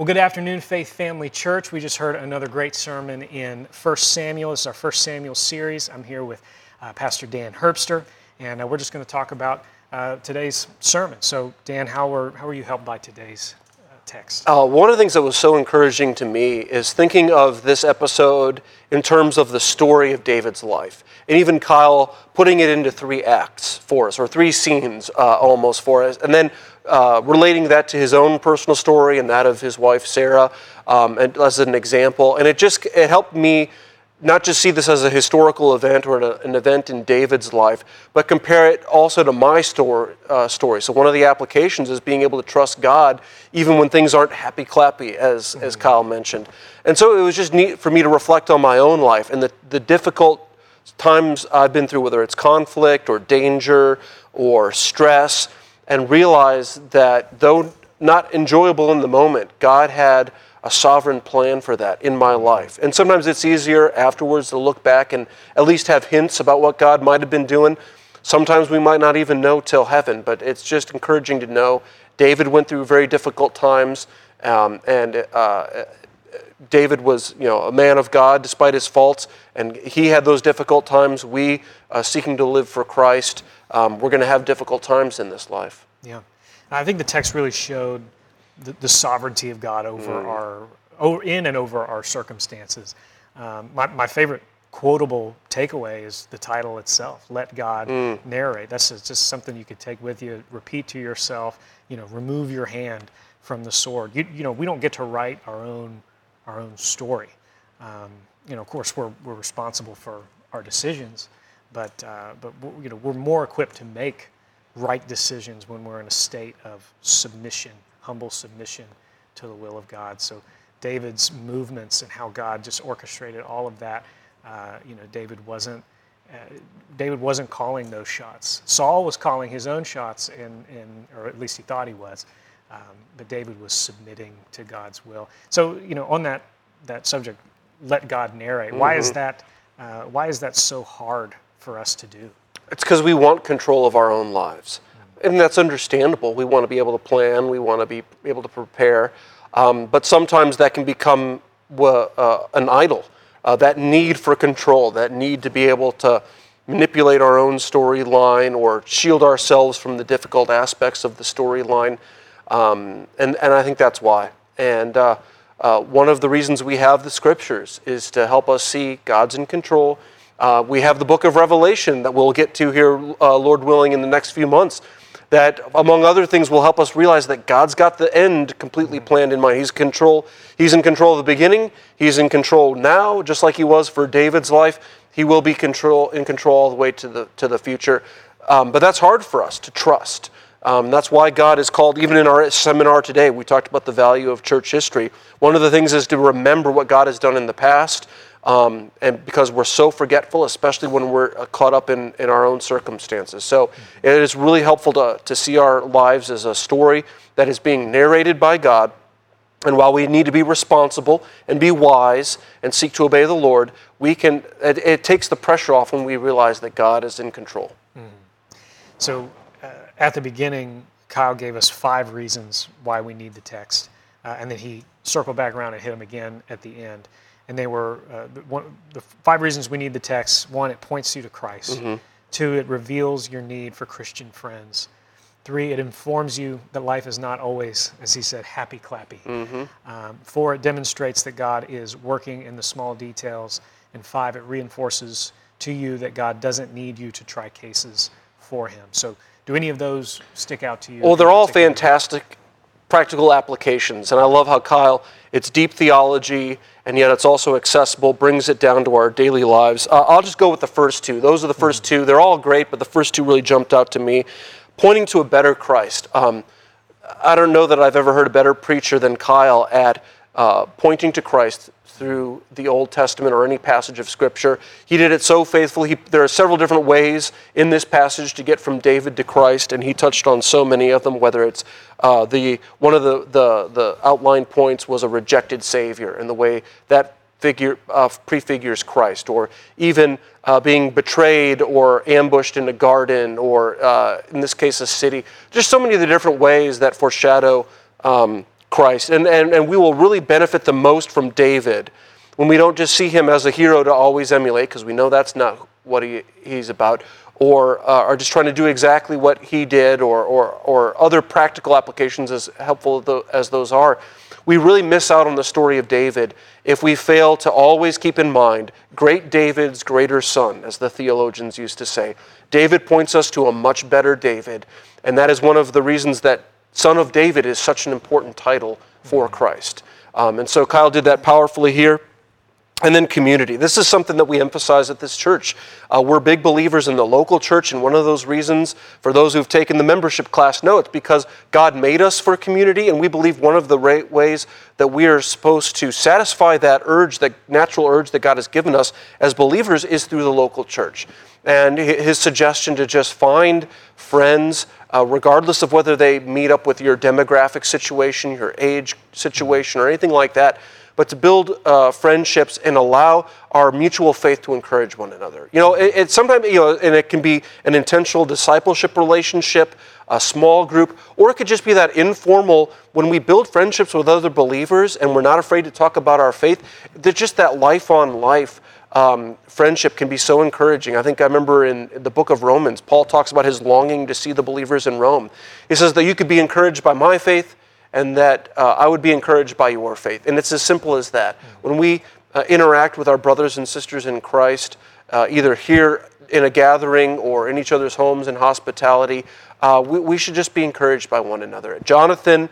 Well, good afternoon, Faith Family Church. We just heard another great sermon in 1 Samuel. This is our 1 Samuel series. I'm here with uh, Pastor Dan Herbster, and uh, we're just going to talk about uh, today's sermon. So, Dan, how were, how were you helped by today's Uh, one of the things that was so encouraging to me is thinking of this episode in terms of the story of David's life. And even Kyle putting it into three acts for us, or three scenes uh, almost for us. And then uh, relating that to his own personal story and that of his wife Sarah um, and as an example. And it just it helped me not just see this as a historical event or an, event in David's life, but compare it also to my story, uh, story. So one of the applications is being able to trust God even when things aren't happy clappy, as, mm-hmm. as Kyle mentioned. And so it was just neat for me to reflect on my own life and the, the difficult times I've been through, whether it's conflict or danger or stress and realize that though not enjoyable in the moment, God had a sovereign plan for that in my life. And sometimes it's easier afterwards to look back and at least have hints about what God might have been doing. Sometimes we might not even know till heaven, but it's just encouraging to know. David went through very difficult times, um, and uh, David was, you know, a man of God despite his faults, and he had those difficult times. We, uh, seeking to live for Christ, um, we're going to have difficult times in this life. Yeah, I think the text really showed the, the sovereignty of God over mm. our, over, in and over our circumstances. Um, my, my favorite quotable takeaway is the title itself let god mm. narrate that's just something you could take with you repeat to yourself you know remove your hand from the sword you, you know we don't get to write our own our own story um, you know of course we're, we're responsible for our decisions but, uh, but you know, we're more equipped to make right decisions when we're in a state of submission, humble submission to the will of God. So David's movements and how God just orchestrated all of that, uh, you know, David wasn't. Uh, David wasn't calling those shots. Saul was calling his own shots, and, and or at least he thought he was. Um, but David was submitting to God's will. So, you know, on that that subject, let God narrate. Mm-hmm. Why is mm-hmm. that? Uh, why is that so hard for us to do? It's because we want control of our own lives. And that's understandable. We want to be able to plan, we want to be able to prepare. Um, but sometimes that can become uh, an idol. Uh, that need for control, that need to be able to manipulate our own storyline or shield ourselves from the difficult aspects of the storyline. Um, and, and I think that's why. And uh, uh, one of the reasons we have the scriptures is to help us see God's in control. Uh, we have the book of Revelation that we'll get to here, uh, Lord willing, in the next few months. That, among other things, will help us realize that God's got the end completely mm-hmm. planned in mind. He's control. He's in control of the beginning. He's in control now, just like he was for David's life. He will be control in control all the way to the to the future. Um, but that's hard for us to trust. Um, that's why God is called, even in our seminar today, we talked about the value of church history. One of the things is to remember what God has done in the past, um, and because we're so forgetful, especially when we're uh, caught up in, in our own circumstances. So it is really helpful to, to see our lives as a story that is being narrated by God. And while we need to be responsible and be wise and seek to obey the Lord, we can, it, it takes the pressure off when we realize that God is in control. Mm. So uh, at the beginning, Kyle gave us five reasons why we need the text. Uh, and then he circled back around and hit them again at the end and they were uh, one, the five reasons we need the text. One, it points you to Christ. Mm-hmm. Two, it reveals your need for Christian friends. Three, it informs you that life is not always, as he said, happy clappy. Mm-hmm. Um, four, it demonstrates that God is working in the small details. And five, it reinforces to you that God doesn't need you to try cases for him. So, do any of those stick out to you? Well, they're all fantastic practical applications. And I love how Kyle, it's deep theology, and yet it's also accessible, brings it down to our daily lives. Uh, I'll just go with the first two. Those are the 1st two. They're all great, but the first two really jumped out to me. Pointing to a better Christ. Um, I don't know that I've ever heard a better preacher than Kyle at uh, pointing to Christ through the Old Testament or any passage of Scripture. He did it so faithfully. He, there are several different ways in this passage to get from David to Christ, and he touched on so many of them. Whether it's uh, the one of the, the the outline points was a rejected Savior, and the way that figure uh, prefigures Christ, or even uh, being betrayed or ambushed in a garden, or uh, in this case, a city. Just so many of the different ways that foreshadow. Um, Christ. And, and, and we will really benefit the most from David when we don't just see him as a hero to always emulate, because we know that's not what he, he's about, or uh, are just trying to do exactly what he did, or, or, or other practical applications, as helpful as those are. We really miss out on the story of David if we fail to always keep in mind great David's greater son, as the theologians used to say. David points us to a much better David, and that is one of the reasons that Son of David is such an important title for Christ. Um, and so Kyle did that powerfully here. And then community. This is something that we emphasize at this church. Uh, we're big believers in the local church, and one of those reasons for those who've taken the membership class know it's because God made us for community, and we believe one of the right ways that we are supposed to satisfy that urge, that natural urge that God has given us as believers, is through the local church. And his suggestion to just find friends, uh, regardless of whether they meet up with your demographic situation, your age situation, or anything like that but to build uh, friendships and allow our mutual faith to encourage one another. You know, it, it sometimes, you know, and it can be an intentional discipleship relationship, a small group, or it could just be that informal when we build friendships with other believers and we're not afraid to talk about our faith. There's just that life on life. Um, friendship can be so encouraging. I think I remember in the book of Romans, Paul talks about his longing to see the believers in Rome. He says that you could be encouraged by my faith, and that uh, I would be encouraged by your faith. And it's as simple as that. When we uh, interact with our brothers and sisters in Christ, uh, either here in a gathering or in each other's homes in hospitality, uh, we, we, should just be encouraged by one another. Jonathan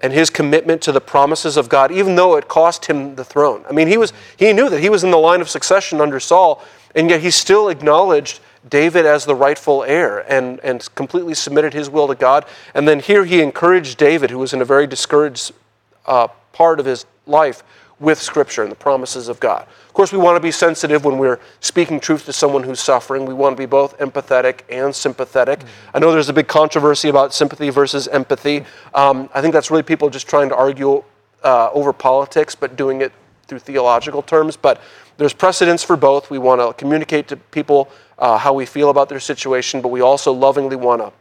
and his commitment to the promises of God, even though it cost him the throne. I mean, he, was, he knew that he was in the line of succession under Saul, and yet he still acknowledged David as the rightful heir and, and completely submitted his will to God. And then here he encouraged David, who was in a very discouraged uh, part of his life, with Scripture and the promises of God. Of course, we want to be sensitive when we're speaking truth to someone who's suffering. We want to be both empathetic and sympathetic. Mm-hmm. I know there's a big controversy about sympathy versus empathy. Um, I think that's really people just trying to argue uh, over politics, but doing it through theological terms. But there's precedence for both. We want to communicate to people uh, how we feel about their situation, but we also lovingly want to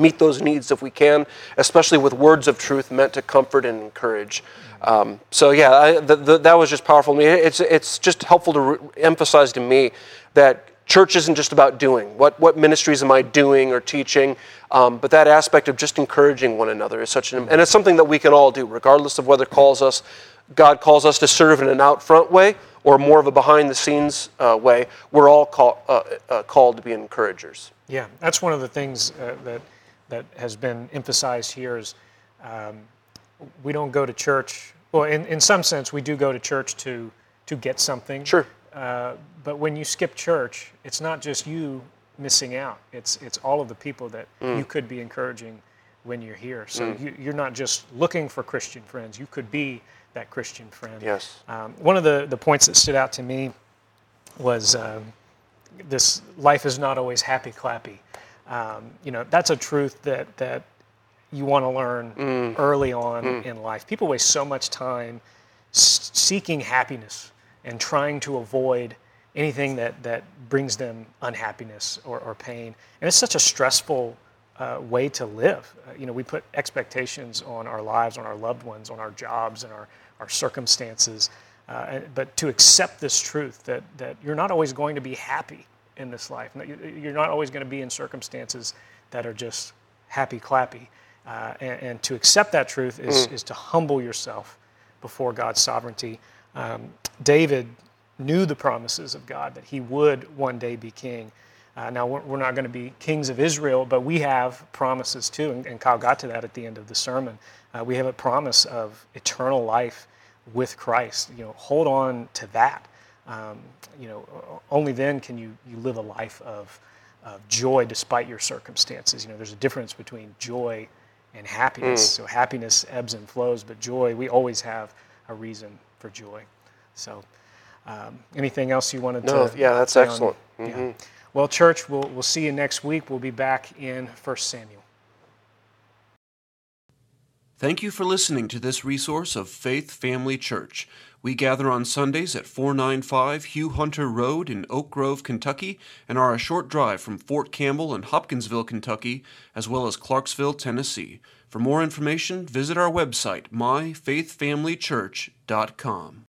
meet those needs if we can, especially with words of truth meant to comfort and encourage. Um, so yeah, I, the, the, that was just powerful to me. It's it's just helpful to re- emphasize to me that church isn't just about doing. What what ministries am I doing or teaching? Um, but that aspect of just encouraging one another is such an and it's something that we can all do, regardless of whether calls us God calls us to serve in an out front way or more of a behind the scenes uh, way, we're all call, uh, uh, called to be encouragers. Yeah, that's one of the things uh, that, that has been emphasized here is um, we don't go to church. Well, in, in some sense, we do go to church to, to get something. Sure. Uh, but when you skip church, it's not just you missing out. It's, it's all of the people that mm. you could be encouraging when you're here. So mm. you, you're not just looking for Christian friends. You could be that Christian friend. Yes. Um, one of the, the points that stood out to me was um, this life is not always happy clappy. Um, you know, that's a truth that, that you want to learn mm. early on mm. in life. People waste so much time s- seeking happiness and trying to avoid anything that, that brings them unhappiness or, or pain. And it's such a stressful uh, way to live. Uh, you know, we put expectations on our lives, on our loved ones, on our jobs, and our, our circumstances. Uh, but to accept this truth that, that you're not always going to be happy in this life, you're not always going to be in circumstances that are just happy clappy. Uh, and, and, to accept that truth is, mm. is to humble yourself before God's sovereignty. Um, David knew the promises of God that he would one day be king. Uh, now, we're, we're not going to be kings of Israel, but we have promises too, and, and Kyle got to that at the end of the sermon. Uh, we have a promise of eternal life with Christ. You know, hold on to that. Um, you know, only then can you, you live a life of, of joy despite your circumstances. You know, there's a difference between joy and happiness. Mm. So happiness ebbs and flows, but joy, we always have a reason for joy. So, um, anything else you wanted to no, to? Yeah, that's excellent. Mm-hmm. Yeah. Well, church, we'll, we'll see you next week. We'll be back in 1 Samuel. Thank you for listening to this resource of Faith Family Church. We gather on Sundays at 495 Hugh Hunter Road in Oak Grove, Kentucky, and are a short drive from Fort Campbell and Hopkinsville, Kentucky, as well as Clarksville, Tennessee. For more information, visit our website, myfaithfamilychurch.com.